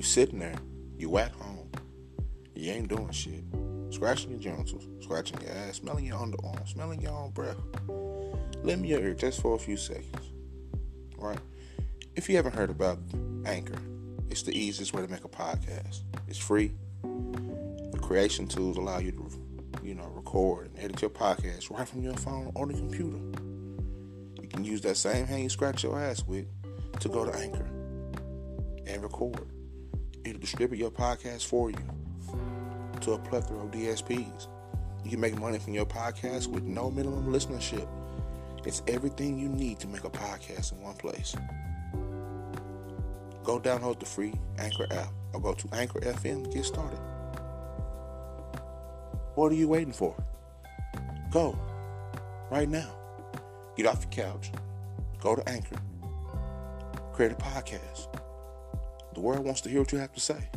You sitting there, you at home, you ain't doing shit. Scratching your genitals, scratching your ass, smelling your underarm, smelling your own breath. Me your ear just for a few seconds. Right? If you haven't heard about Anchor, it's the easiest way to make a podcast. It's free. The creation tools allow you to, you know, record and edit your podcast right from your phone or the computer. You can use that same hand you scratch your ass with to go to Anchor and record. It'll distribute your podcast for you to a plethora of DSPs. You can make money from your podcast with no minimum listenership. It's everything you need to make a podcast in one place. Go download the free Anchor app or go to Anchor FM to get started. What are you waiting for? Go right now. Get off your couch. Go to Anchor. Create a podcast. The world wants to hear what you have to say.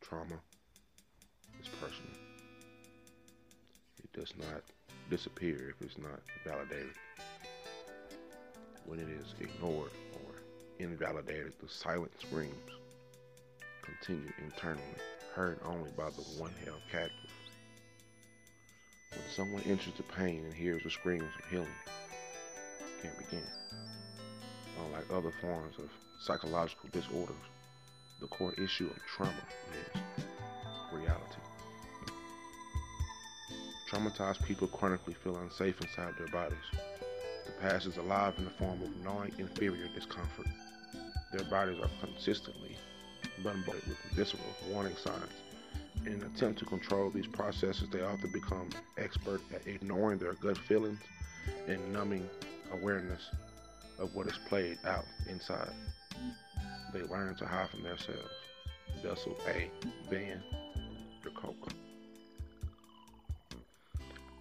Trauma is personal. It does not disappear if it's not validated. When it is ignored or invalidated, the silent screams continue internally, heard only by the one held captive. When someone enters the pain and hears the screams of healing, can't begin. Unlike other forms of psychological disorders, the core issue of trauma is reality. Traumatized people chronically feel unsafe inside their bodies. The past is alive in the form of gnawing inferior discomfort. Their bodies are consistently bombarded with visceral warning signs. In attempt to control these processes, they often become expert at ignoring their gut feelings and numbing awareness of what is played out inside. They learn to hide from themselves. Bessel A, Van Kolk.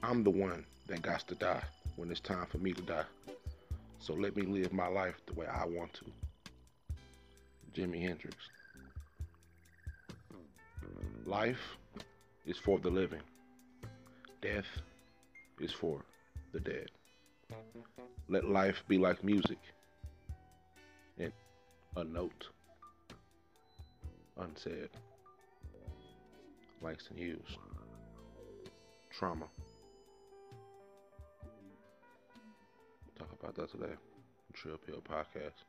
I'm the one that got to die when it's time for me to die. So let me live my life the way I want to. Jimi Hendrix. Life is for the living. Death is for the dead. Let life be like music. And a note unsaid. Langston Hughes. Trauma. Talk about that today. Trill Pill Podcast.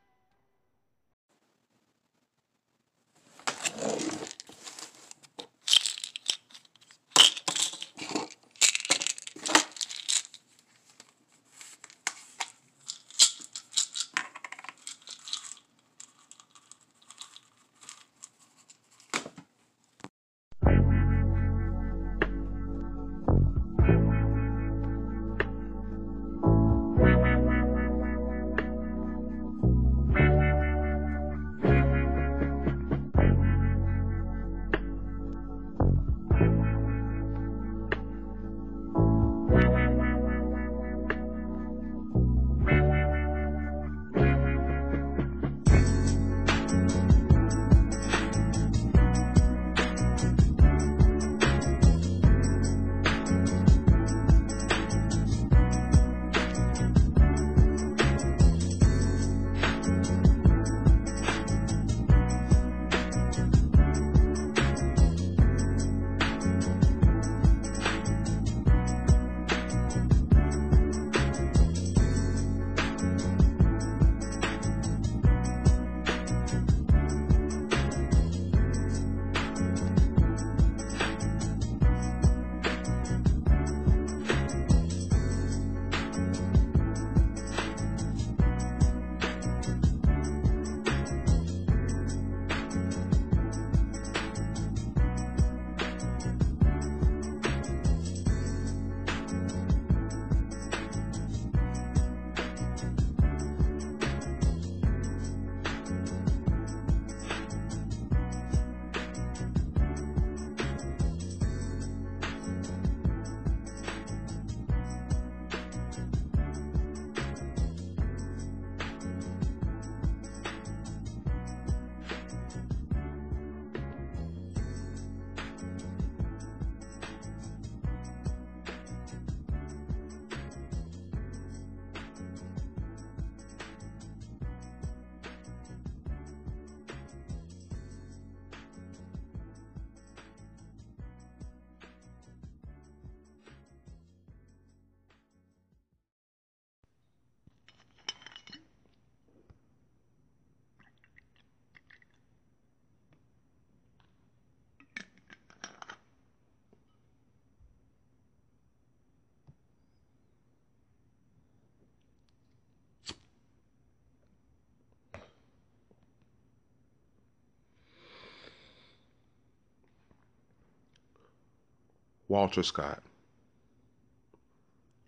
Walter Scott,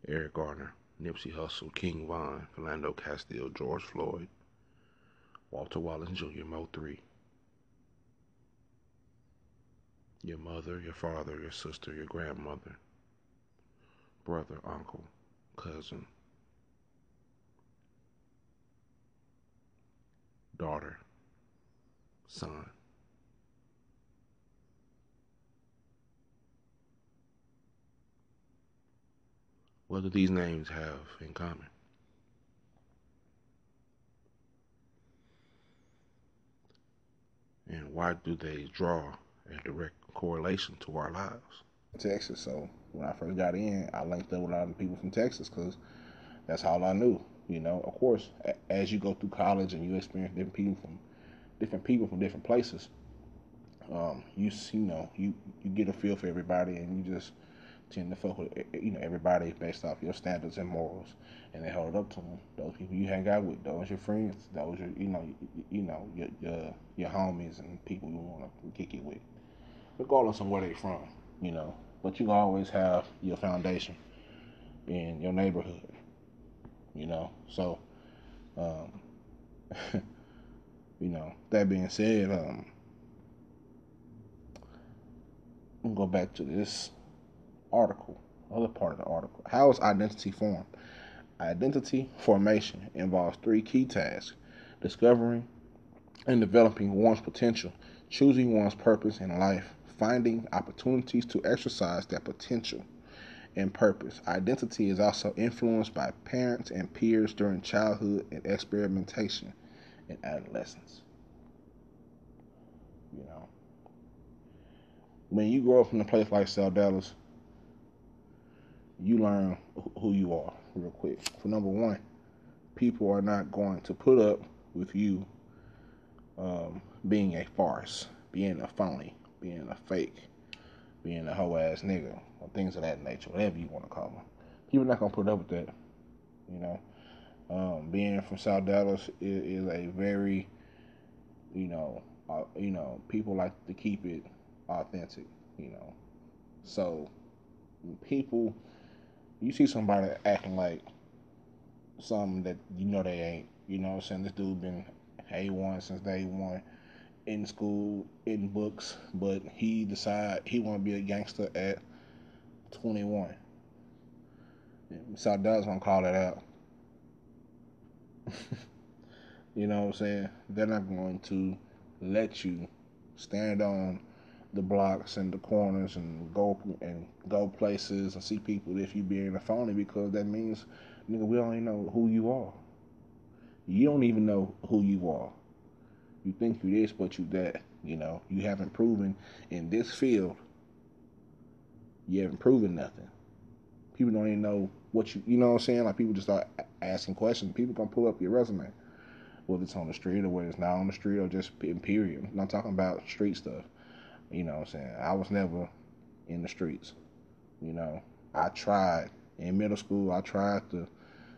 Eric Garner, Nipsey Hussle, King Von, Philando Castile, George Floyd, Walter Wallace Jr., Mo 3. Your mother, your father, your sister, your grandmother, brother, uncle, cousin, daughter, son. What do these names have in common? And why do they draw a direct correlation to our lives? Texas, so when I first got in, I linked up with a lot of people from Texas because that's all I knew. You know, of course, as you go through college and you experience different people from different people from different places, um, you you know you you get a feel for everybody, and you just tend to fuck with you know everybody based off your standards and morals, and they hold up to them. Those people you hang out with, those your friends, those your you know you, you know your, your your homies and people you want to kick it with, regardless of where they from. You know, but you always have your foundation in your neighborhood. You know, so um, you know that being said, um, go back to this article, other part of the article. How is identity formed? Identity formation involves three key tasks discovering and developing one's potential, choosing one's purpose in life, finding opportunities to exercise that potential and purpose. Identity is also influenced by parents and peers during childhood and experimentation in adolescence. You know, when you grow up in a place like South Dallas, you learn who you are real quick. For number one, people are not going to put up with you um, being a farce, being a phony, being a fake, being a hoe ass nigga, or things of that nature, whatever you want to call them. People are not gonna put up with that. You know, um, being from South Dallas is, is a very, you know, uh, you know, people like to keep it authentic. You know, so people you see somebody acting like something that you know they ain't. You know what I'm saying? This dude been A1 since day one in school, in books, but he decide he want to be a gangster at 21. South Dallas gonna call that out. you know what I'm saying? They're not going to let you stand on the blocks and the corners and go and go places and see people if you being a phony because that means nigga we don't even know who you are. You don't even know who you are. You think you this but you that. You know, you haven't proven in this field you haven't proven nothing. People don't even know what you you know what I'm saying? Like people just start asking questions. People gonna pull up your resume. Whether it's on the street or whether it's not on the street or just in period. I'm not talking about street stuff. You know what I'm saying? I was never in the streets. You know, I tried in middle school, I tried to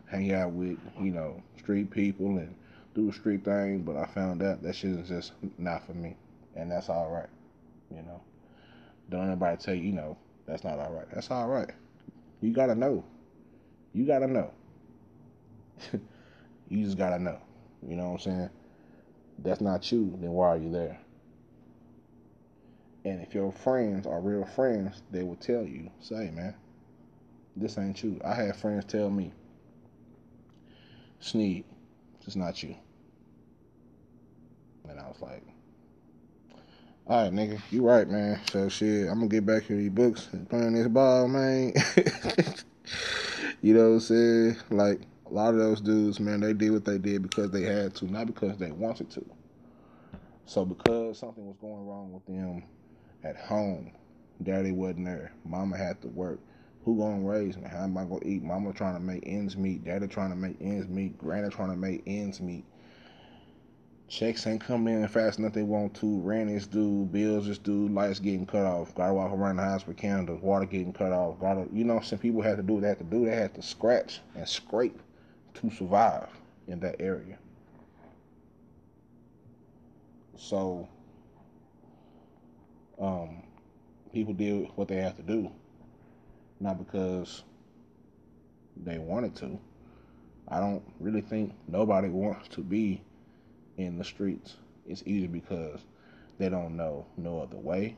hang out with, you know, street people and do street thing, but I found out that shit is just not for me. And that's all right. You know, don't anybody tell you, you know, that's not all right. That's all right. You gotta know. You gotta know. you just gotta know. You know what I'm saying? That's not you, then why are you there? And if your friends are real friends, they will tell you, say, man, this ain't you. I had friends tell me, Sneed, it's not you. And I was like, all right, nigga, you right, man. So shit, I'm gonna get back to these books and playing this ball, man. you know what I'm saying? Like a lot of those dudes, man, they did what they did because they had to, not because they wanted to. So because something was going wrong with them at home. Daddy wasn't there. Mama had to work. Who gonna raise me? How am I gonna eat? Mama trying to make ends meet. Daddy trying to make ends meet. Granny trying to make ends meet. Checks ain't coming in fast enough they want to. Rent is due. Bills is due. Lights getting cut off. Gotta walk around the house with candles. Water getting cut off. Gotta, you know, some people had to do what they had to do. They had to scratch and scrape to survive in that area. So um, people did what they have to do. not because they wanted to. I don't really think nobody wants to be in the streets. It's either because they don't know no other way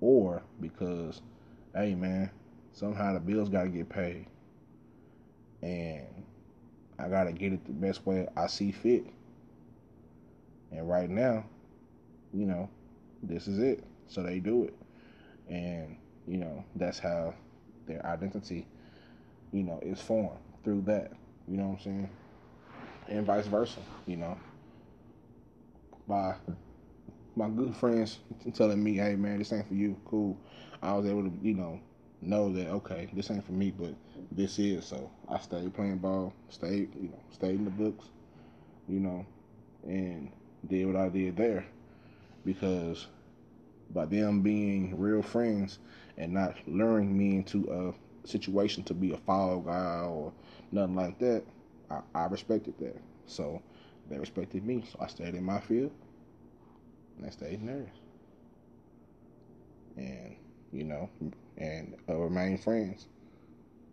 or because, hey man, somehow the bills got to get paid. And I got to get it the best way I see fit. And right now, you know, this is it. So they do it. And, you know, that's how their identity, you know, is formed through that. You know what I'm saying? And vice versa, you know. By my good friends telling me, hey man, this ain't for you, cool. I was able to, you know, know that okay, this ain't for me, but this is. So I stayed playing ball, stayed, you know, stayed in the books, you know, and did what I did there because by them being real friends and not luring me into a situation to be a fall guy or nothing like that, I, I respected that. So they respected me. So I stayed in my field and I stayed in theirs. And, you know, and uh, remain friends.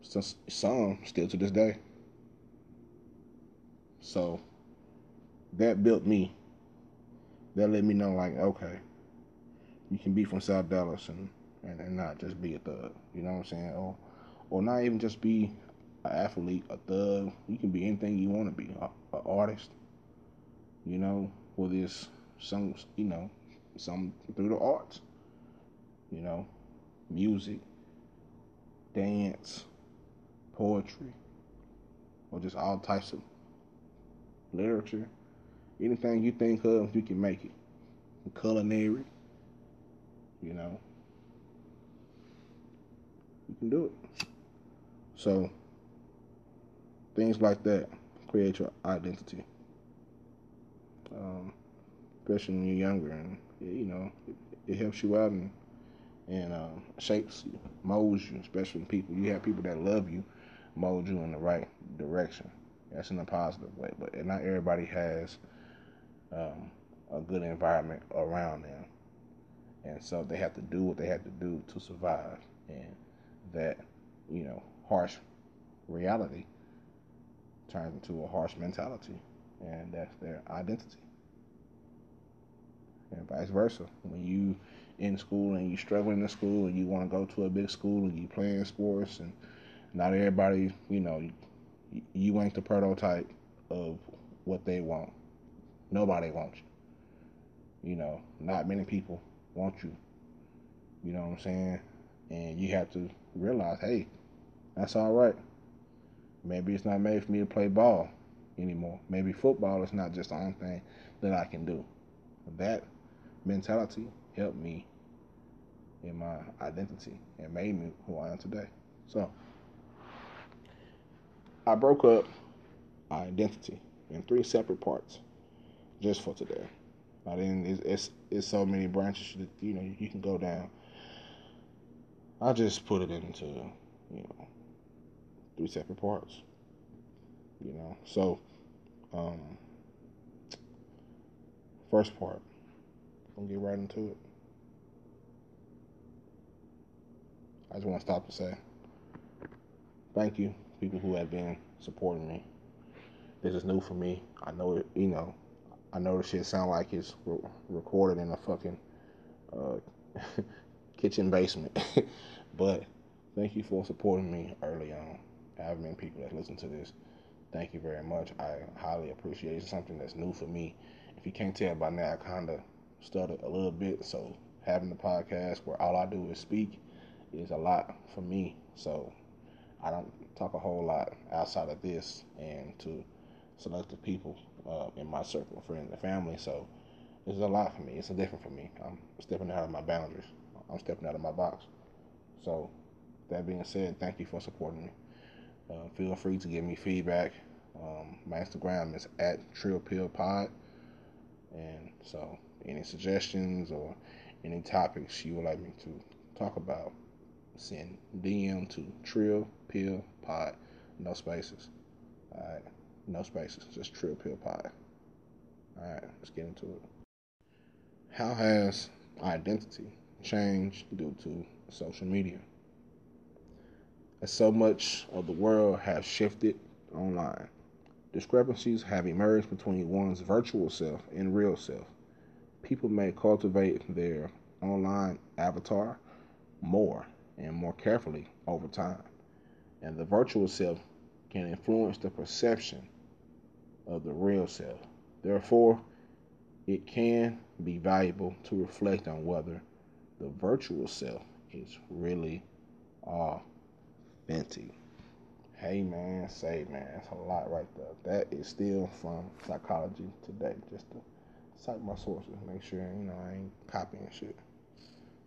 Some still to this day. So that built me. That let me know, like, okay, you can be from South Dallas and, and, and not just be a thug. You know what I'm saying? Or, or not even just be an athlete, a thug. You can be anything you want to be. An artist. You know, whether it's some, you know, some through the arts. You know, music, dance, poetry, or just all types of literature. Anything you think of, you can make it. Culinary, you know, you can do it. So, things like that create your identity. Um, especially when you're younger, and you know, it, it helps you out and and um, shapes you, molds you, especially people. You have people that love you, mold you in the right direction. That's in a positive way, but not everybody has um, a good environment around them, and so they have to do what they have to do to survive. And that, you know, harsh reality turns into a harsh mentality, and that's their identity. And vice versa. When you in school and you struggling in school and you want to go to a big school and you playing sports and not everybody, you know, you, you ain't the prototype of what they want. Nobody wants you. You know, not many people want you. You know what I'm saying? And you have to realize, hey, that's all right. Maybe it's not made for me to play ball anymore. Maybe football is not just the only thing that I can do. That mentality helped me in my identity and made me who I am today. So I broke up identity in three separate parts just for today. I didn't. It's, it's, it's so many branches that you know you can go down. I just put it into you know three separate parts. You know, so um, first part. I'm gonna get right into it. I just want to stop to say thank you, people who have been supporting me. This is new for me. I know it, you know, I know the shit sound like it's re- recorded in a fucking uh, kitchen basement, but thank you for supporting me early on. I have many people that listen to this. Thank you very much. I highly appreciate it. It's something that's new for me. If you can't tell by now, I kind of stutter a little bit, so having the podcast where all I do is speak is a lot for me. So I don't talk a whole lot outside of this and to selective people uh, in my circle, friends and family. So it's a lot for me. It's different for me. I'm stepping out of my boundaries. I'm stepping out of my box. So that being said, thank you for supporting me. Uh, feel free to give me feedback. Um, my Instagram is at Trill Pill TrillPillPod. And so any suggestions or any topics you would like me to talk about, send DM to Trill Pill Pod, no spaces. All right, no spaces, just Trill Pill Pod. All right, let's get into it. How has identity changed due to social media? as so much of the world has shifted online. Discrepancies have emerged between one's virtual self and real self. People may cultivate their online avatar more and more carefully over time, and the virtual self can influence the perception of the real self. Therefore, it can be valuable to reflect on whether the virtual self is really authentic. Hey man, say man, that's a lot right there. That is still from psychology today. Just to cite my sources, make sure you know I ain't copying shit.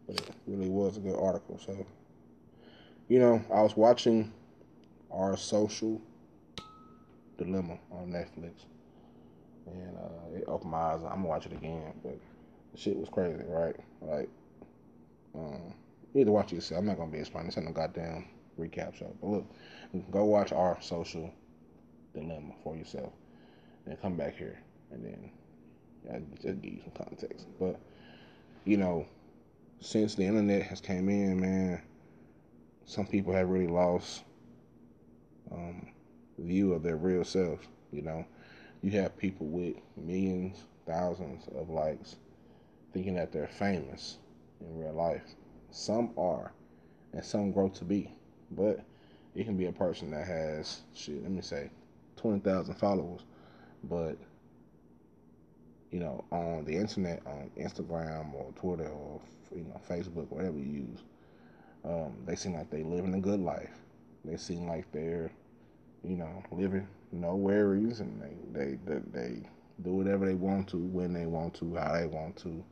But it really was a good article. So, you know, I was watching our social dilemma on Netflix, and uh, it opened my eyes. I'm gonna watch it again, but the shit was crazy, right? Like, um, you need to watch it yourself. I'm not gonna be explaining this ain't no goddamn recap show. But look, go watch our social dilemma for yourself, and come back here, and then yeah, just give you some context. But you know, since the internet has came in, man, some people have really lost um, view of their real selves. You know, you have people with millions, thousands of likes, thinking that they're famous in real life. Some are, and some grow to be. But it can be a person that has shit. Let me say, twenty thousand followers, but you know, on the internet, on Instagram or Twitter or you know Facebook, whatever you use, um, they seem like they living a good life. They seem like they're, you know, living no worries, and they they they, they do whatever they want to, when they want to, how they want to.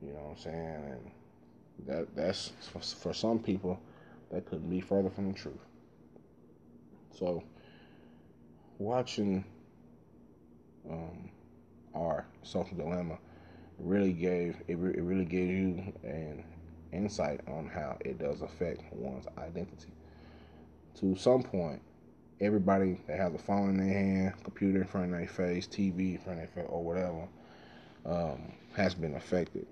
You know what I'm saying? And that that's for, for some people that couldn't be further from the truth. So, watching um, our social dilemma really gave it, it really gave you an insight on how it does affect one's identity. To some point, everybody that has a phone in their hand, computer in front of their face, TV in front of their face, or whatever, um, has been affected,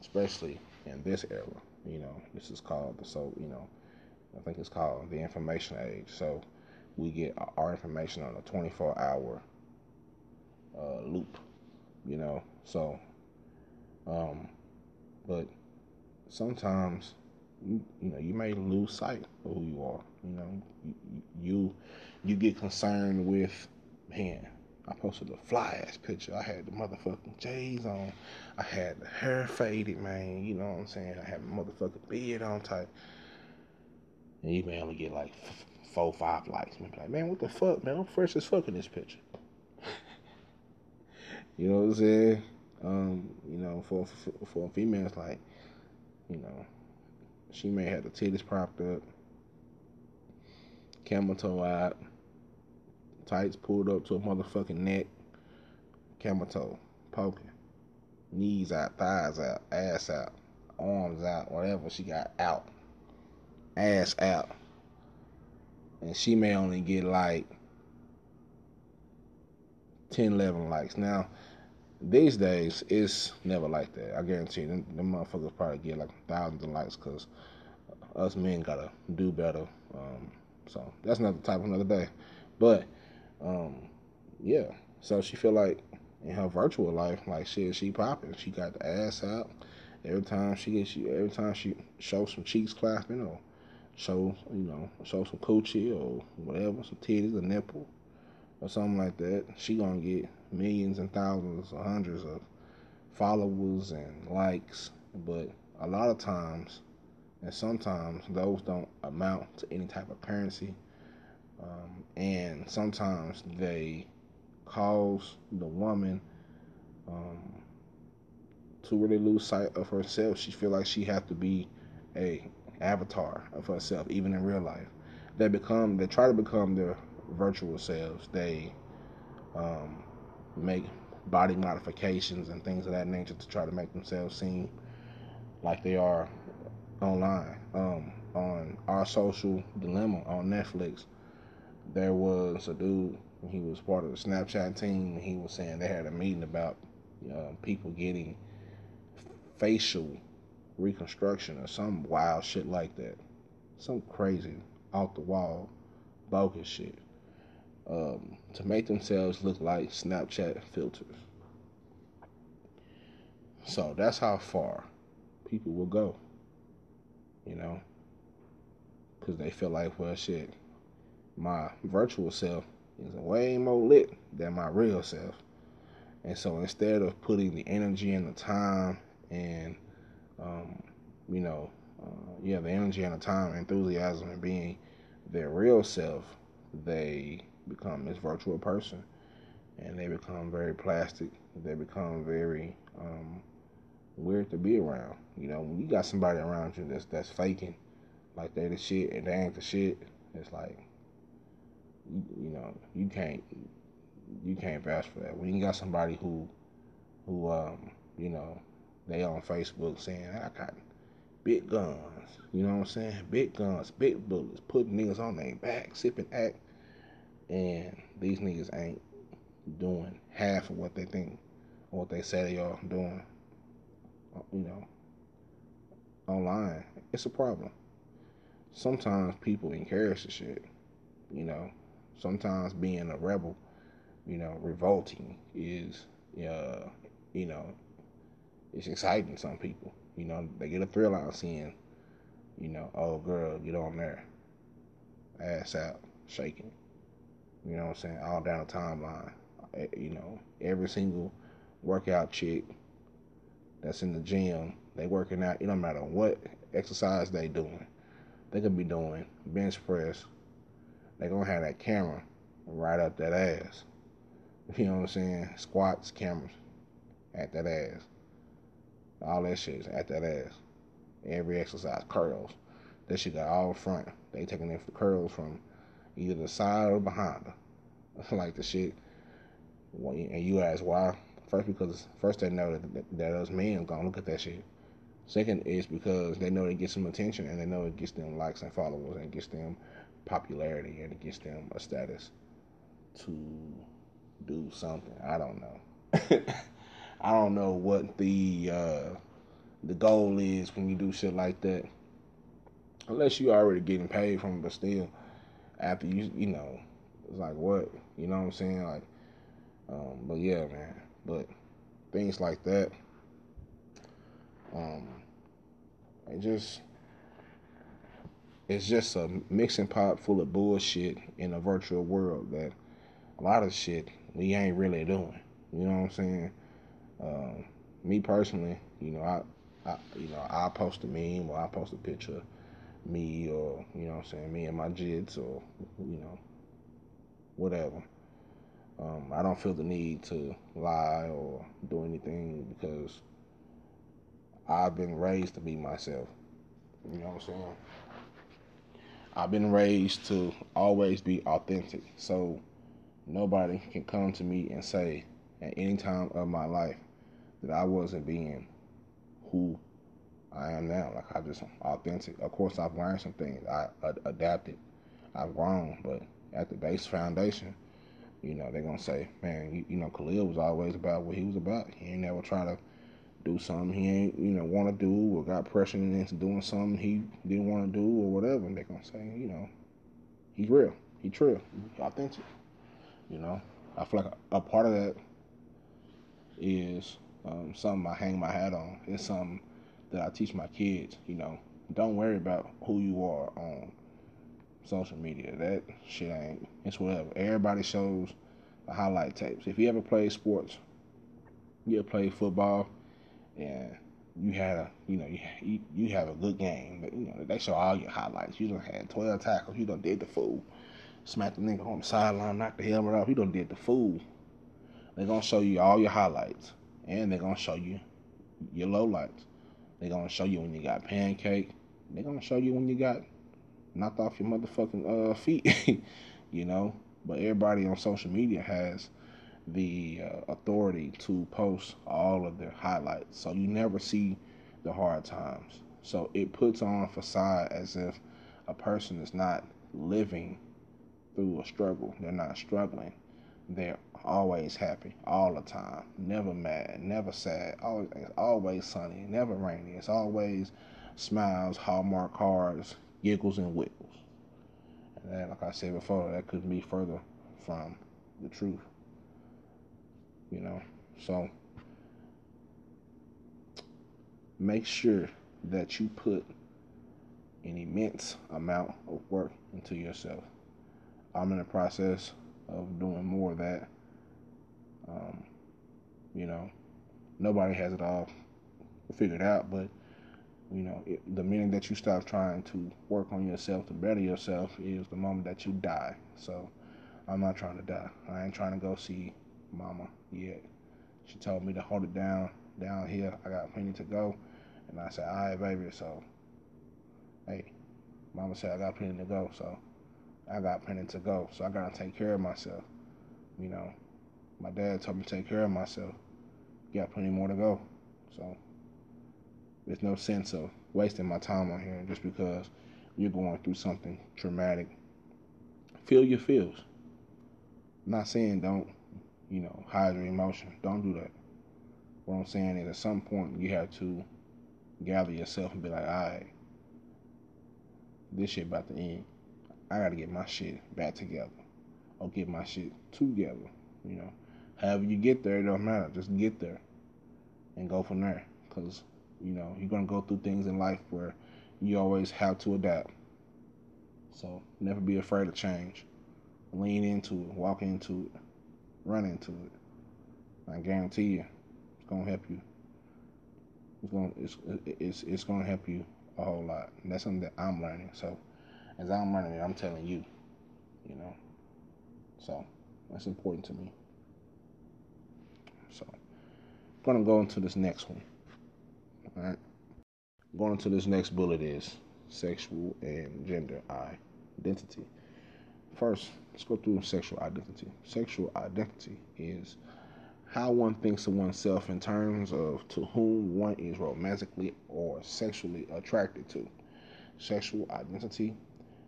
especially in this era. You know, this is called the so you know, I think it's called the information age. So we get our information on a 24 hour uh, loop. You know, so um, but sometimes you, you know you may lose sight of who you are. You know, you you, get concerned with man I posted a fly ass picture. I had the motherfucking J's on. I had the hair faded, man. You know what I'm saying? I had a motherfucking beard on tight. And you may only get like four, five likes. Man, like, man, what the fuck, man? I'm fresh as fuck in this picture. you know what I'm saying? Um, you know, for, for for a female, it's like, you know, she may have the titties propped up, camel toe out tights pulled up to a motherfucking neck, camel toe, poking, knees out, thighs out, ass out, arms out, whatever she got out, ass out. And she may only get like 10, 11 likes. Now, these days, it's never like that. I guarantee you, them, them motherfuckers probably get like thousands of likes because us men gotta do better. Um, so that's another type of another day. But um, yeah. So she feel like in her virtual life, like shit, she popping. She got the ass out. Every time she gets, she, every time she shows some cheeks clapping or show, you know, show some coochie or whatever, some titties, a nipple or something like that, she gonna get millions and thousands or hundreds of followers and likes. But a lot of times, and sometimes those don't amount to any type of currency um, and sometimes they cause the woman um, to really lose sight of herself. She feel like she have to be a avatar of herself, even in real life. They become, they try to become their virtual selves. They um, make body modifications and things of that nature to try to make themselves seem like they are online. Um, on our social dilemma on Netflix, there was a dude. He was part of the Snapchat team. he was saying they had a meeting about uh, people getting facial reconstruction or some wild shit like that. some crazy off the wall bogus shit um, to make themselves look like Snapchat filters. So that's how far people will go, you know, because they feel like, well, shit, my virtual self is way more lit than my real self. And so instead of putting the energy and the time and, um, you know, uh, yeah, the energy and the time, enthusiasm, and being their real self, they become this virtual person, and they become very plastic. They become very um, weird to be around. You know, when you got somebody around you that's that's faking, like they the shit and they ain't the shit, it's like, you, know, you can't you can't vouch for that. When you got somebody who who um, you know, they on Facebook saying I got big guns, you know what I'm saying? Big guns, big bullets, putting niggas on their back, sipping act and these niggas ain't doing half of what they think or what they say they are doing, you know, online. It's a problem. Sometimes people encourage the shit, you know. Sometimes being a rebel, you know, revolting is, uh, you know, it's exciting. Some people, you know, they get a thrill out of seeing, you know, oh girl, get on there, ass out, shaking you know what I'm saying? All down the timeline. Eh, you know, every single workout chick that's in the gym, they working out. It don't matter what exercise they doing. They could be doing bench press. They gonna have that camera right up that ass. You know what I'm saying? Squats, cameras at that ass. All that shit is at that ass. Every exercise, curls. That shit got all front. They taking the curls from either the side or behind her. like the shit. And you ask why? First, because first they know that, that us men gonna look at that shit. Second is because they know it gets some attention and they know it gets them likes and followers and gets them popularity and it gets them a status to do something. I don't know. I don't know what the uh, the goal is when you do shit like that. Unless you already getting paid from it, but still, after you you know it's like what you know what I'm saying like um, but yeah man but things like that um it just it's just a mixing pot full of bullshit in a virtual world that a lot of shit we ain't really doing you know what I'm saying um, me personally you know I, I you know I post a meme or I post a picture me or you know what I'm saying me and my jids or you know whatever. Um, I don't feel the need to lie or do anything because I've been raised to be myself. You know what I'm saying? I've been raised to always be authentic. So nobody can come to me and say at any time of my life that I wasn't being who I am now. Like I just authentic. Of course, I've learned some things. I adapted. I've grown, but at the base foundation, you know, they're gonna say, man, you, you know, Khalil was always about what he was about. He ain't never try to do something he ain't, you know, want to do or got pressured into doing something he didn't want to do or whatever. And they're gonna say, you know, he's real, he true, he authentic. You know, I feel like a, a part of that is um, something I hang my hat on. It's something that I teach my kids, you know, don't worry about who you are on social media. That shit ain't, it's whatever. Everybody shows the highlight tapes. If you ever played sports, you ever football, and you had a, you know, you, you have a good game, but you know they show all your highlights. You done had twelve tackles. You done did the fool, smacked the nigga on the sideline, knocked the helmet off. You done did the fool. They're gonna show you all your highlights, and they're gonna show you your lowlights. They're gonna show you when you got pancake. They're gonna show you when you got knocked off your motherfucking uh, feet, you know. But everybody on social media has the uh, authority to post all of their highlights, so you never see the hard times. So it puts on a facade as if a person is not living through a struggle. They're not struggling. They're always happy all the time, never mad, never sad, always, always sunny, never rainy. It's always smiles, Hallmark cards, giggles and wiggles. And that, like I said before, that couldn't be further from the truth. You know, so make sure that you put an immense amount of work into yourself. I'm in the process of doing more of that. Um, you know, nobody has it all figured out, but you know, it, the minute that you stop trying to work on yourself to better yourself is the moment that you die. So I'm not trying to die. I ain't trying to go see mama yet. She told me to hold it down down here. I got plenty to go. And I said, all right, baby. So, hey, mama said I got plenty to go. So I got plenty to go. So I got to take care of myself. You know, my dad told me to take care of myself. Got plenty more to go. So there's no sense of wasting my time on here just because you're going through something traumatic. Feel your feels. I'm not saying don't, you know, hide your emotion. Don't do that. What I'm saying is at some point you have to gather yourself and be like, all right, this shit about to end. I gotta get my shit back together. Or get my shit together. You know. However you get there, it don't matter. Just get there. And go from there. Cause you know, you're going to go through things in life where you always have to adapt. So never be afraid of change. Lean into it, walk into it, run into it. I guarantee you, it's going to help you. It's gonna it's it's it's going to help you a whole lot. And that's something that I'm learning. So as I'm learning it, I'm telling you, you know. So that's important to me. So I'm going to go into this next one. All right. Going into this next bullet is sexual and gender identity. First, let's go through sexual identity. Sexual identity is how one thinks of oneself in terms of to whom one is romantically or sexually attracted to. Sexual identity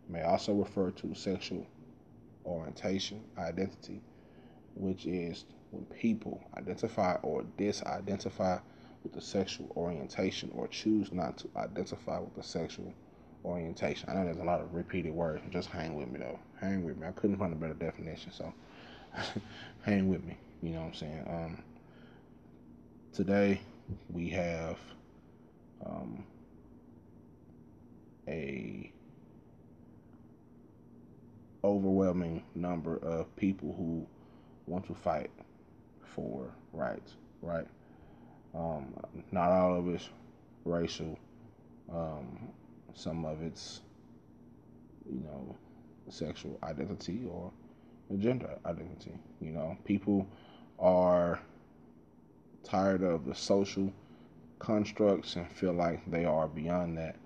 may also refer to sexual orientation identity, which is when people identify or disidentify with a sexual orientation or choose not to identify with a sexual orientation. I know there's a lot of repeated words. Just hang with me though. Hang with me. I couldn't find a better definition, so hang with me. You know what I'm saying? Um, today we have um, a overwhelming number of people who want to fight for rights, right? Um, not all of it's racial. Um, some of it's, you know, sexual identity or gender identity. You know, people are tired of the social constructs and feel like they are beyond that,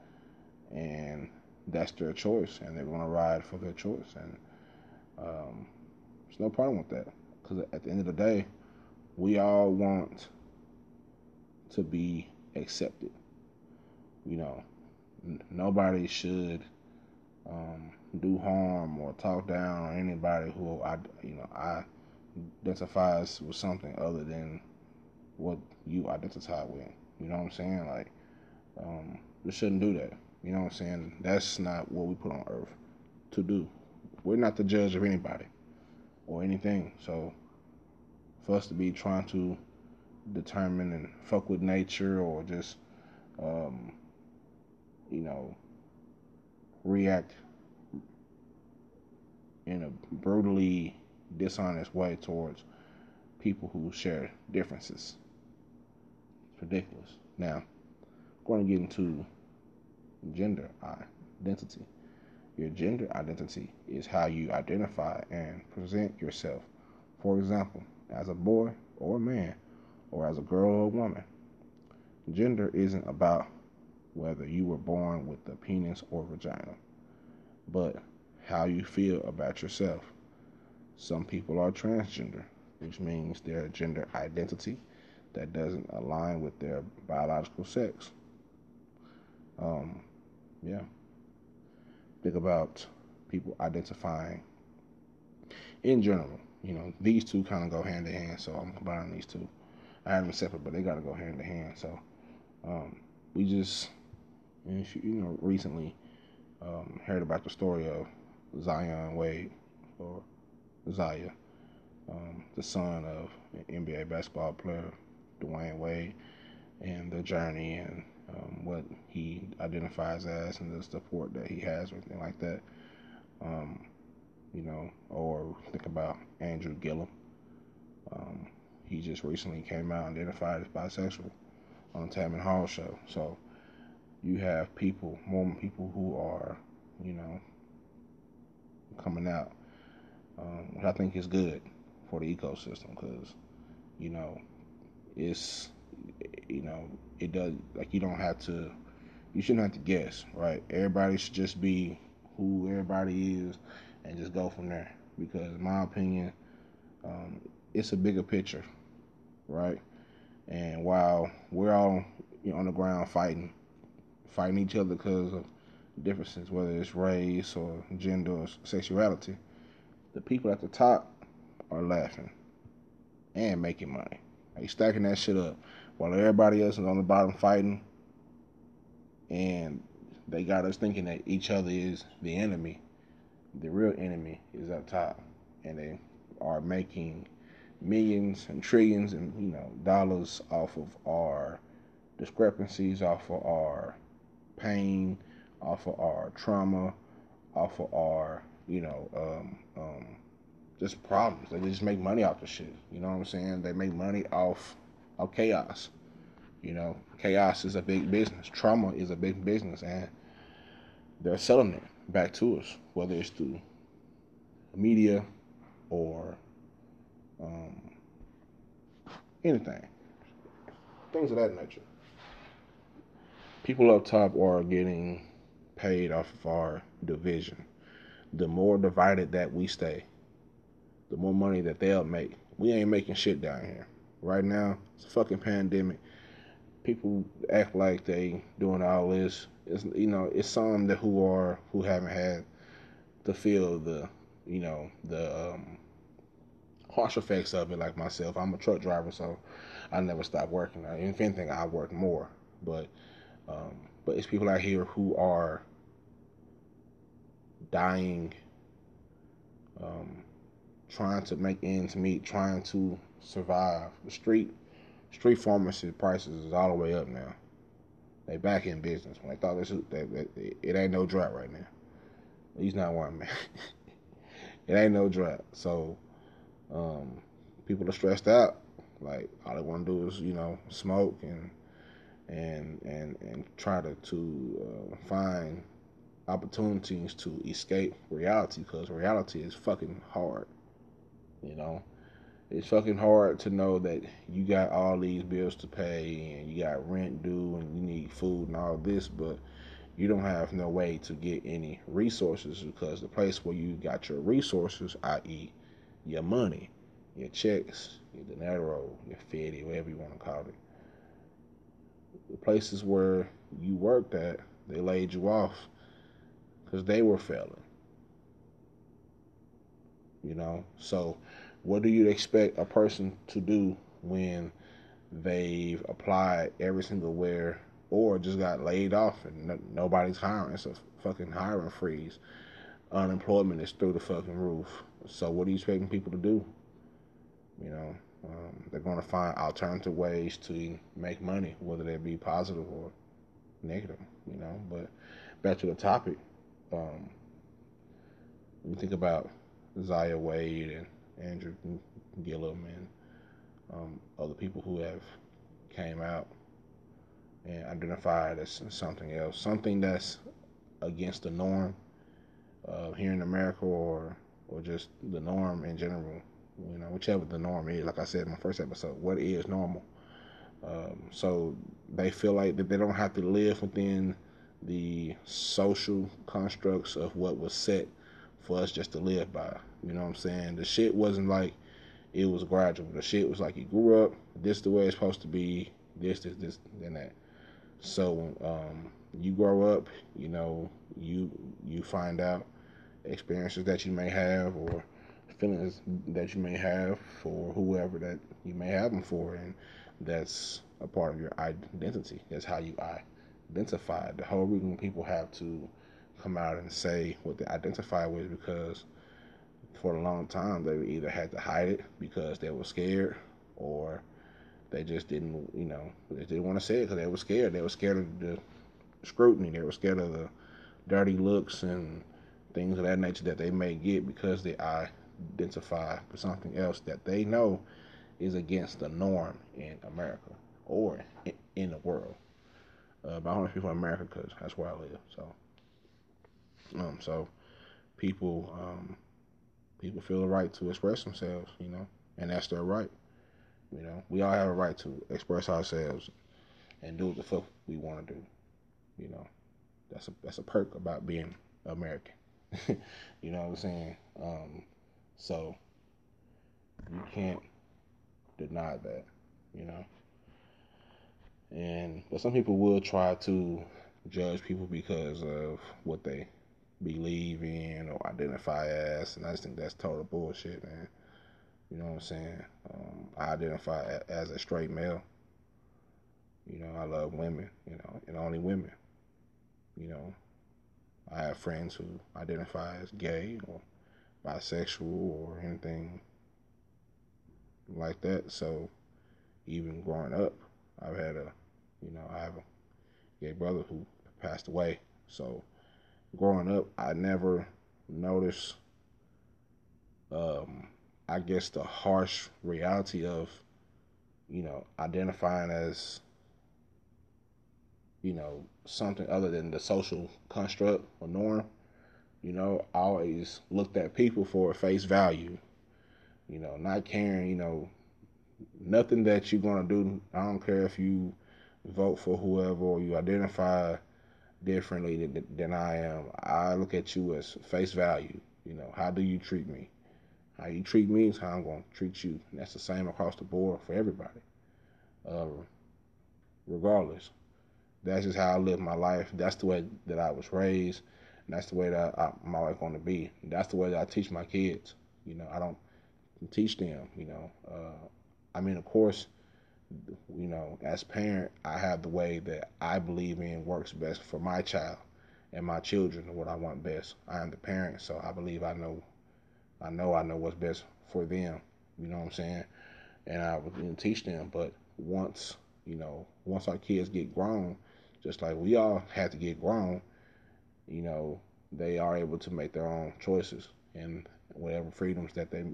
and that's their choice, and they're going to ride for their choice, and um, there's no problem with that because at the end of the day, we all want to be accepted. You know, n- nobody should um, do harm or talk down on anybody who I, you know, I identifies with something other than what you identify with. You know what I'm saying? Like, um, we shouldn't do that. You know what I'm saying? That's not what we put on earth to do. We're not the judge of anybody or anything. So, for us to be trying to determine and fuck with nature or just, um, you know, react in a brutally dishonest way towards people who share differences. It's ridiculous. Now, I'm going to get into gender identity. Your gender identity is how you identify and present yourself. For example, as a boy or a man, or as a girl or a woman. Gender isn't about whether you were born with a penis or vagina, but how you feel about yourself. Some people are transgender, which means their gender identity that doesn't align with their biological sex. Um, yeah. Think about people identifying in general. You know, these two kind of go hand in hand, so I'm combining these two. I had them separate, but they got to go hand to hand. So um, we just, you know, recently um, heard about the story of Zion Wade or Zaya, um, the son of NBA basketball player Dwyane Wade, and the journey and um, what he identifies as and the support that he has, or anything like that. Um, you know, or think about Andrew Gillum. Um, he just recently came out and identified as bisexual on the Tamron Hall show. So you have people, more people who are, you know, coming out, um, which I think is good for the ecosystem because, you know, it's, you know, it does, like, you don't have to, you shouldn't have to guess, right? Everybody should just be who everybody is and just go from there. Because, in my opinion, um, it's a bigger picture, right? And while we're all you know, on the ground fighting, fighting each other because of differences, whether it's race or gender or sexuality, the people at the top are laughing and making money. They stacking that shit up while everybody else is on the bottom fighting, and they got us thinking that each other is the enemy. The real enemy is up top, and they are making millions and trillions and you know dollars off of our discrepancies, off of our pain, off of our trauma, off of our you know um, um, just problems. They just make money off the shit. You know what I'm saying? They make money off of chaos. You know, chaos is a big business. Trauma is a big business, and they're selling it back to us, whether it's through media or um, anything, things of that nature. People up top are getting paid off of our division. The more divided that we stay, the more money that they'll make. We ain't making shit down here. Right now, it's a fucking pandemic. People act like they doing all this. It's you know, it's some that who are who haven't had to feel of the you know the um, harsh effects of it, like myself. I'm a truck driver, so I never stop working. If anything, I work more. But um, but it's people out here who are dying, um, trying to make ends meet, trying to survive. The street street pharmacy prices is all the way up now. They back in business. When they thought this, they, it ain't no drought right now. Least not one man. it ain't no drought. So um, people are stressed out. Like all they want to do is you know smoke and and and and try to to uh, find opportunities to escape reality because reality is fucking hard. You know, it's fucking hard to know that you got all these bills to pay and you got rent due and you need food and all this, but you don't have no way to get any resources because the place where you got your resources, i.e., your money, your checks, your dinero, your fitty, whatever you want to call it. The places where you worked at, they laid you off because they were failing. You know, so what do you expect a person to do when they've applied every single where or just got laid off and no, nobody's hiring? It's a fucking hiring freeze. Unemployment is through the fucking roof. So what are you expecting people to do? You know, um, they're going to find alternative ways to make money, whether they be positive or negative. You know, but back to the topic. Um, you think about Zaya Wade and Andrew Gillum and um, other people who have came out and identified as something else, something that's against the norm uh, here in America or or just the norm in general. You know, whichever the norm is. Like I said in my first episode, what is normal? Um, so they feel like that they don't have to live within the social constructs of what was set for us just to live by. You know what I'm saying? The shit wasn't like it was gradual. The shit was like you grew up, this the way it's supposed to be, this, this, this, and that. So um, you grow up, you know, you you find out experiences that you may have or feelings that you may have for whoever that you may have them for, and that's a part of your identity. That's how you identify. The whole reason people have to come out and say what they identify with because for a long time they either had to hide it because they were scared or they just didn't, you know, they didn't want to say it because they were scared. They were scared of the scrutiny. They were scared of the dirty looks and things of that nature that they may get because they identify with something else that they know is against the norm in America or in the world. Uh, but I only speak for America because that's where I live. So, um, so people, um, people feel the right to express themselves, you know, and that's their right. You know, we all have a right to express ourselves and do what the fuck we want to do. You know, that's a that's a perk about being American. you know what I'm saying? Um, so you can't deny that. You know, and but some people will try to judge people because of what they believe in or identify as, and I just think that's total bullshit, man. You know what I'm saying? Um, I identify as a straight male. You know, I love women, you know, and only women. You know, I have friends who identify as gay or bisexual or anything like that. So even growing up, I've had a, you know, I have a gay brother who passed away. So growing up, I never noticed um, I guess the harsh reality of, you know, identifying as, you know, something other than the social construct or norm. You know, I always looked at people for face value. You know, not caring, you know, nothing that you're gonna do. I don't care if you vote for whoever or you identify differently than, than I am. I look at you as face value. You know, how do you treat me? How you treat me is how I'm going to treat you. And that's the same across the board for everybody. Uh, regardless. That's just how I live my life. That's the way that I was raised. That's the way that I, I'm always going to be. That's the way that I teach my kids. You know, I don't teach them, you know. Uh, I mean, of course, you know, as parent, I have the way that I believe in works best for my child and my children, what I want best. I am the parent, so I believe I know I know I know what's best for them. You know what I'm saying? And I would teach them. But once you know, once our kids get grown, just like we all had to get grown, you know, they are able to make their own choices and whatever freedoms that they,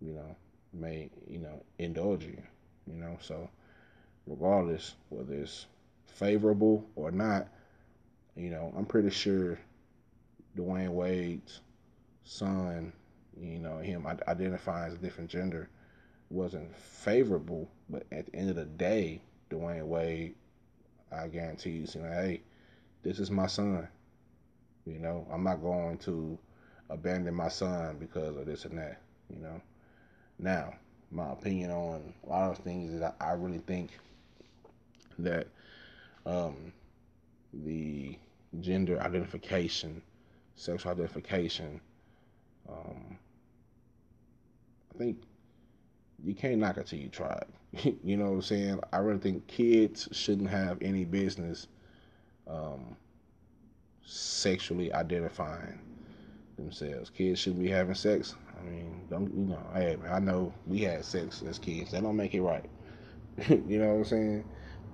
you know, may you know indulge in. You know, so regardless whether it's favorable or not, you know, I'm pretty sure Dwyane Wade's son, you know, him identifying as a different gender wasn't favorable. But at the end of the day, Dwyane Wade, I guarantee you, saying, hey, this is my son. You know, I'm not going to abandon my son because of this and that. You know, now my opinion on a lot of things is I, I really think that um, the gender identification, sexual identification, um, I think you can't knock it till you try it. you know what I'm saying? I really think kids shouldn't have any business um, sexually identifying themselves. Kids shouldn't be having sex. I mean, don't you know? Hey, I know we had sex as kids. That don't make it right. you know what I'm saying?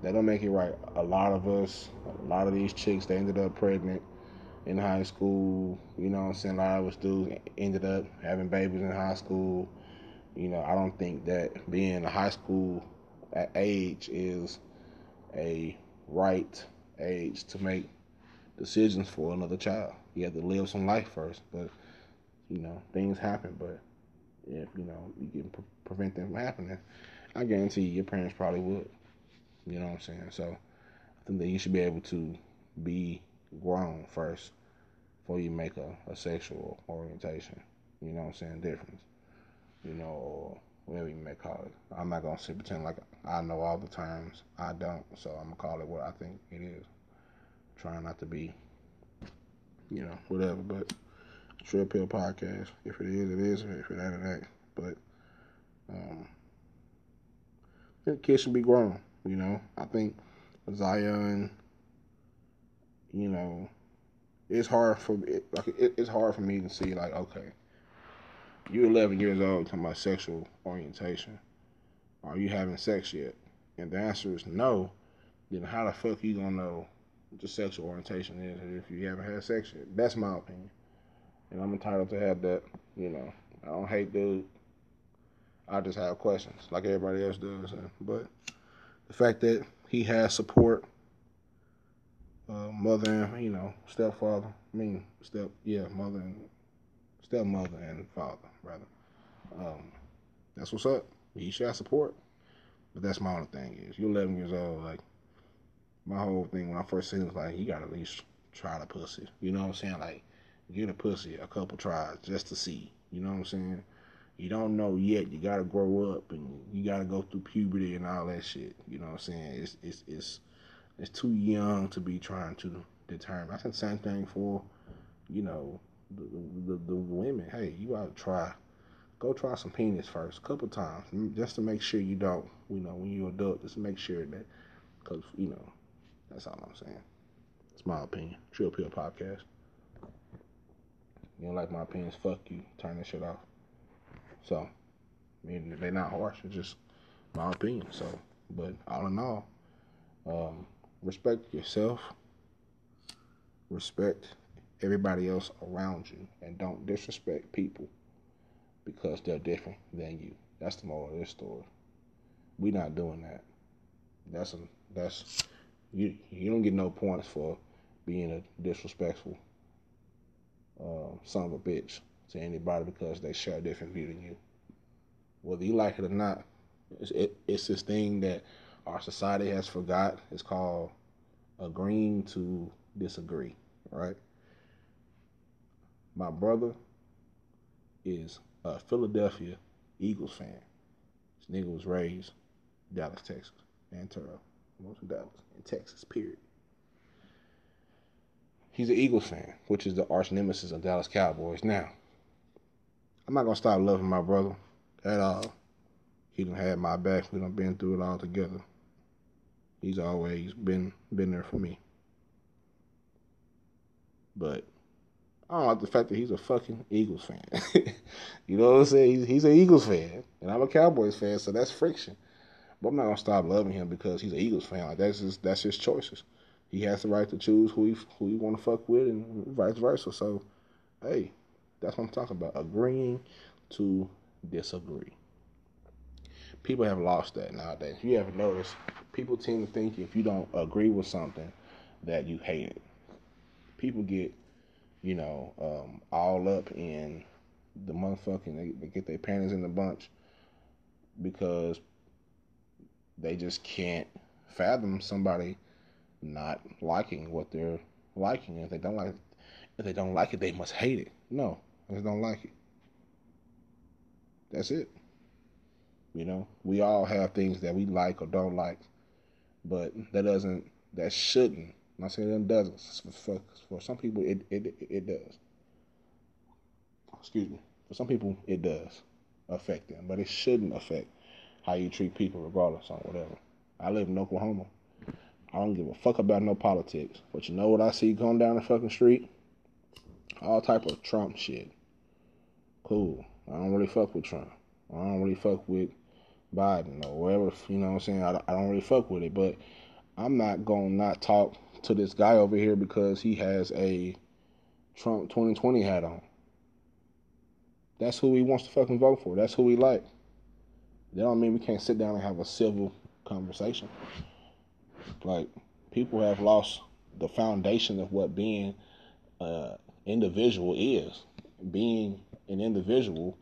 That don't make it right. A lot of us, a lot of these chicks, they ended up pregnant in high school. You know what I'm saying? A lot of us dudes ended up having babies in high school. You know, I don't think that being a high school age is a right age to make decisions for another child. You have to live some life first, but you know things happen. But if you know you can pre- prevent them from happening, I guarantee you, your parents probably would. You know what I'm saying? So I think that you should be able to be grown first before you make a, a sexual orientation. You know what I'm saying? Difference. You know, or whatever you may call it. I'm not gonna sit pretend like I know all the terms. I don't, so I'm gonna call it what I think it is. Trying not to be, you know, whatever. But Trill Pill Podcast. If it is, it is. If it ain't, it ain't. But um, kids should be grown. You know, I think Zion, you know, it's hard for it, like it, it's hard for me to see like okay, you're 11 years old talking about sexual orientation. Are you having sex yet? And the answer is no. Then how the fuck you gonna know what your sexual orientation is if you haven't had sex yet? That's my opinion, and I'm entitled to have that. You know, I don't hate dude. I just have questions like everybody else does. But the fact that he has support uh, mother and you know stepfather. I mean step yeah mother and stepmother and father rather. Um, that's what's up. He should support. But that's my only thing is you're 11 years old. Like my whole thing when I first seen it was like you got to at least try the pussy. You know what I'm saying? Like get a pussy a couple tries just to see. You know what I'm saying? You don't know yet. You gotta grow up and you gotta go through puberty and all that shit. You know what I'm saying? It's it's it's it's too young to be trying to determine. I think same thing for, you know, the, the, women. Hey, you gotta try. Go try some penis first, a couple times, just to make sure you don't, you know, when you're adult, just make sure that, because, you know, that's all I'm saying. It's my opinion. Trill Pill Podcast. You don't like my opinions, fuck you. Turn that shit off. So, I mean, they're not harsh. It's just my opinion. So, but all in all, um, respect yourself, respect everybody else around you, and don't disrespect people because they're different than you. That's the moral of this story. We're not doing that. That's a that's you. You don't get no points for being a disrespectful uh, son of a bitch to anybody because they share a different view than you. Whether you like it or not, it's, it, it's this thing that our society has forgot. It's called agreeing to disagree, right? My brother is a Philadelphia Eagles fan. This nigga was raised Dallas, Texas, and Turo. Uh, most of Dallas, in Texas, period. He's an Eagles fan, which is the arch nemesis of Dallas Cowboys. Now, I'm not gonna stop loving my brother at all. He done had my back. We done been through it all together. He's always been been there for me. But I don't like the fact that he's a fucking Eagles fan. you know what I'm saying? He's, he's an Eagles fan, and I'm a Cowboys fan, so that's friction. But I'm not gonna stop loving him because he's an Eagles fan. Like that's just that's his choices. He has the right to choose who he who he want to fuck with, and vice versa. So, hey, that's what I'm talking about. Agreeing to disagree people have lost that nowadays. You ever noticed, people tend to think if you don't agree with something that you hate it. People get, you know, um, all up in the motherfucking they, they get their panties in the bunch because they just can't fathom somebody not liking what they're liking. If they don't like if they don't like it, they must hate it. No, I just don't like it. That's it. You know, we all have things that we like or don't like, but that doesn't, that shouldn't. I'm not saying it doesn't. For, for some people, it, it it does. Excuse me. For some people, it does affect them, but it shouldn't affect how you treat people, regardless on whatever. I live in Oklahoma. I don't give a fuck about no politics, but you know what I see going down the fucking street? All type of Trump shit. Cool. I don't really fuck with Trump. I don't really fuck with Biden or whatever. You know what I'm saying? I, I don't really fuck with it, but I'm not gonna not talk to this guy over here because he has a Trump 2020 hat on. That's who he wants to fucking vote for. That's who we like. That don't mean we can't sit down and have a civil conversation. Like people have lost the foundation of what being an individual is. Being an individual,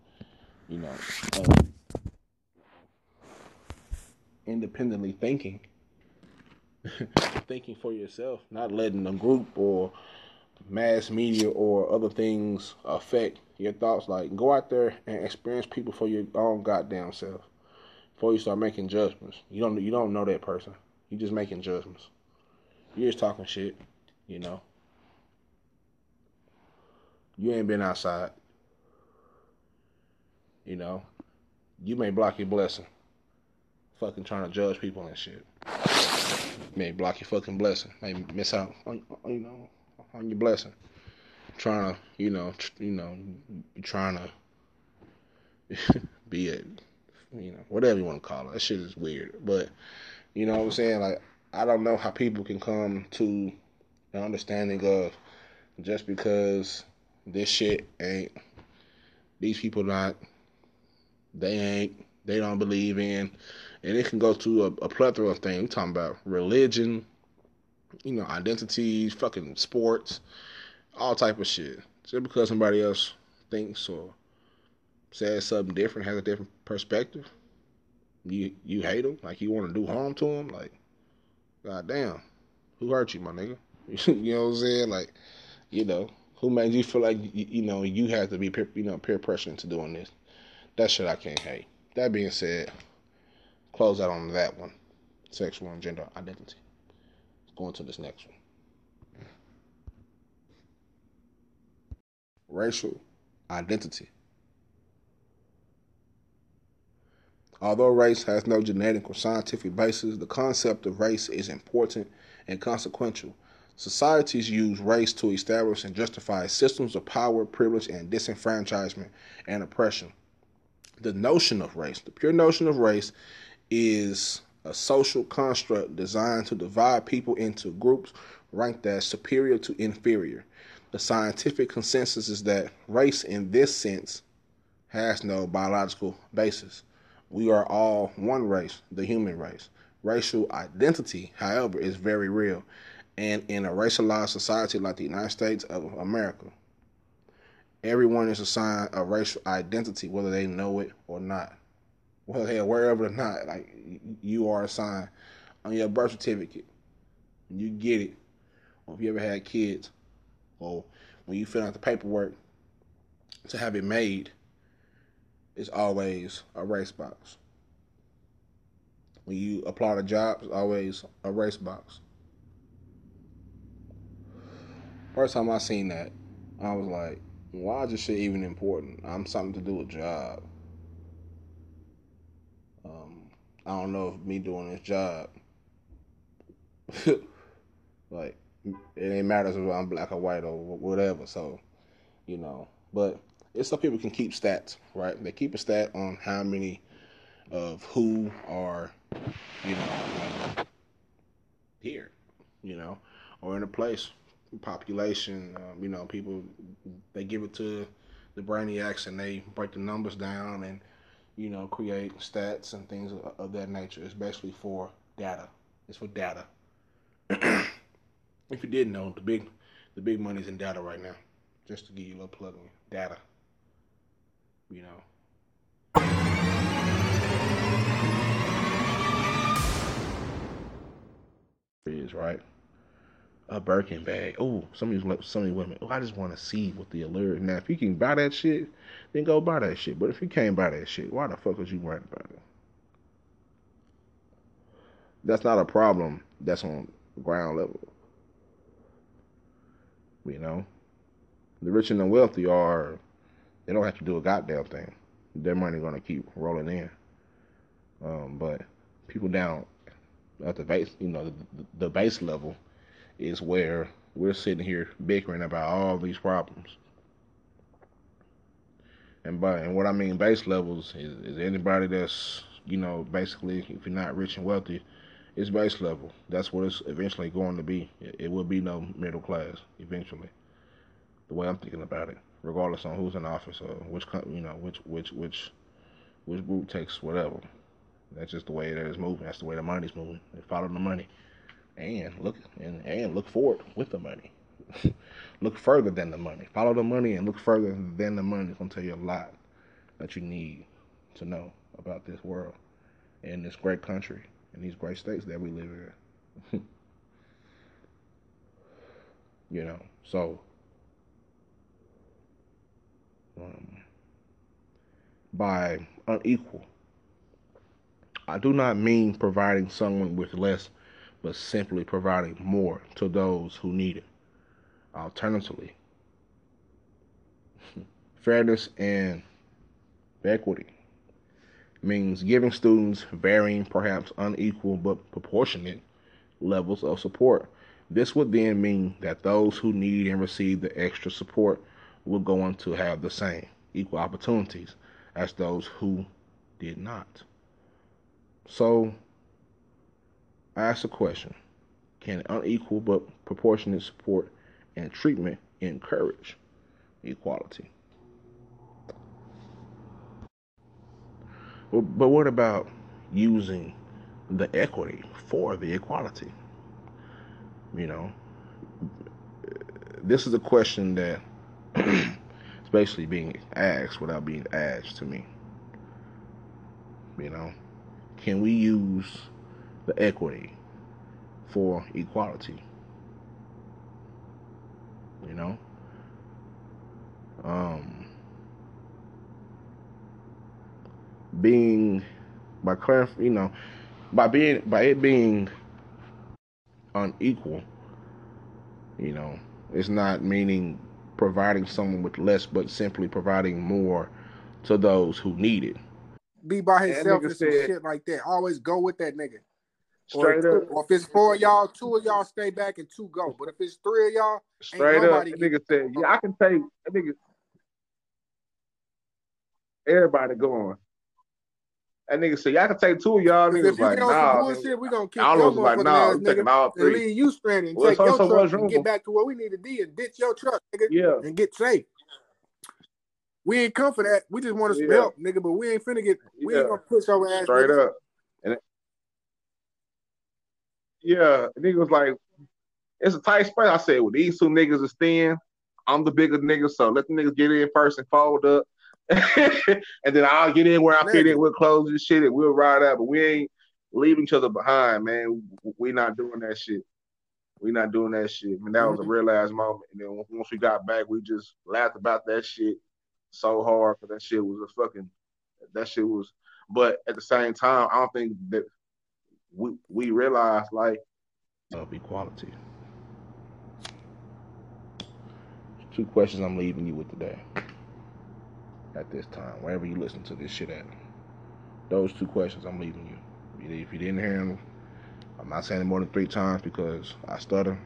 you know. Uh, independently thinking, thinking for yourself, not letting a group or mass media or other things affect your thoughts. Like go out there and experience people for your own goddamn self before you start making judgments. You don't you don't know that person. You just making judgments. You're just talking shit, you know. You ain't been outside. You know. You may block your blessing fucking trying to judge people and shit. May block your fucking blessing. May miss out on you know on your blessing. trying to, you know, tr- you know, trying to be a, you know, whatever you want to call it. That shit is weird, but you know what I'm saying? Like, I don't know how people can come to an understanding of just because this shit ain't these people not they ain't they don't believe in and it can go to a, a plethora of things. We're talking about religion, you know, identities, fucking sports, all type of shit. Just because somebody else thinks or says something different, has a different perspective, you you hate them, like you want to do harm to them, like, god damn, who hurt you, my nigga? you know what I'm saying? Like, you know, who made you feel like you, you know you have to be peer, you know peer pressure into doing this? That shit I can't hate. That being said, close out on that one. Sexual and gender identity. Let's go this next one. Racial identity. Although race has no genetic or scientific basis, the concept of race is important and consequential Societies use race to establish and justify systems of power, privilege, and disenfranchisement and oppression. The notion of race, the pure notion of race, is a social construct designed to divide people into groups ranked as superior to inferior. The scientific consensus is that race, in this sense, has no biological basis. We are all one race, the human race. Racial identity, however, is very real and in a racialized society like the United States of America, everyone is assigned a racial identity, whether they know it or not. Whether they're aware of it or not, like you are assigned on your birth certificate. You get it. Or if you ever had kids, or when you fill out the paperwork to have it made, it's always a race box. When you apply to jobs, always a race box. First time I seen that, I was like, why is this shit even important? I'm something to do a job. Um, I don't know if me doing this job, like, it ain't matters if I'm black or white or whatever. So, you know, but it's so people can keep stats, right? They keep a stat on how many of who are, you know, here, you know, or in a place population. Um, you know, people they give it to the brainiacs and they break the numbers down and you know create stats and things of, that nature. It's basically for data. It's for data. if you didn't know, the big the big money's in data right now. Just to give you a little plug in data. You know. Is right a Birkin bag. Oh, some of these some of these women. Oh, I just want to see what the allure. Now, if you can buy that shit, then go buy that shit. But if you can't buy that shit, why the fuck was you writing about it? That's not a problem. That's on ground level. You know, the rich and the wealthy are. They don't have to do a goddamn thing. Their money gonna keep rolling in. Um, but people down at the base, you know, the, the base level is where we're sitting here bickering about all these problems. And by and what I mean base levels is, is anybody that's you know basically if you're not rich and wealthy, it's base level. That's what it's eventually going to be. It, it will be no middle class eventually. The way I'm thinking about it, regardless on who's in office or which you know which which which which group takes whatever. That's just the way it is moving. That's the way the money's moving. They follow the money and look and, and look forward with the money. look further than the money. Follow the money and look further than the money. It's gonna tell you a lot that you need to know about this world and this great country and these great states that we live in. you know, so um, by unequal, I do not mean providing someone with less but simply providing more to those who need it. Alternatively, fairness and equity means giving students varying, perhaps unequal but proportionate levels of support This would then mean that those who need and receive the extra support will go on to have the same equal opportunities as those who did not. So, I ask a question Can unequal but proportionate support and treatment encourage equality? But what about using the equity for the equality? You know, this is a question that is basically being asked without being asked to me. You know, can we use the equity for equality? You know, um, being by clarifying, you know, by being by it being unequal, you know, it's not meaning providing someone with less, but simply providing more to those who need it. Be by himself and some shit like that. Always go with that nigga. Straight or, up. Or if it's four y'all, two of y'all stay back and two go. But if it's three of y'all, straight up, that nigga said, "Yeah, I can take that nigga." Everybody going. That nigga said, y'all can take two of y'all. Niggas if you like, nah. Bullshit, we gonna kick I was like, nah, I'm taking all three. And leave you stranded and well, take your so truck and get back to where we need to be and ditch your truck, nigga. Yeah. And get safe. We ain't come for that. We just want to yeah. help, nigga, but we ain't finna get, we yeah. ain't gonna push our ass. Straight nigga. up. Yeah, nigga was like, it's a tight spot. I said, well, these two niggas are staying. I'm the bigger nigga, so let the niggas get in first and fold up. and then I'll get in where I fit in. We'll close this shit and we'll ride out. But we ain't leave each other behind, man. We not doing that shit. We not doing that shit. I mean, that was a mm-hmm. real ass moment. And then once we got back, we just laughed about that shit so hard because that shit was a fucking. That shit was. But at the same time, I don't think that we we realized like of equality. Two questions I'm leaving you with today at this time, wherever you listen to this shit at. Those two questions I'm leaving you. If you didn't hear them, I'm not saying it more than three times because I stutter.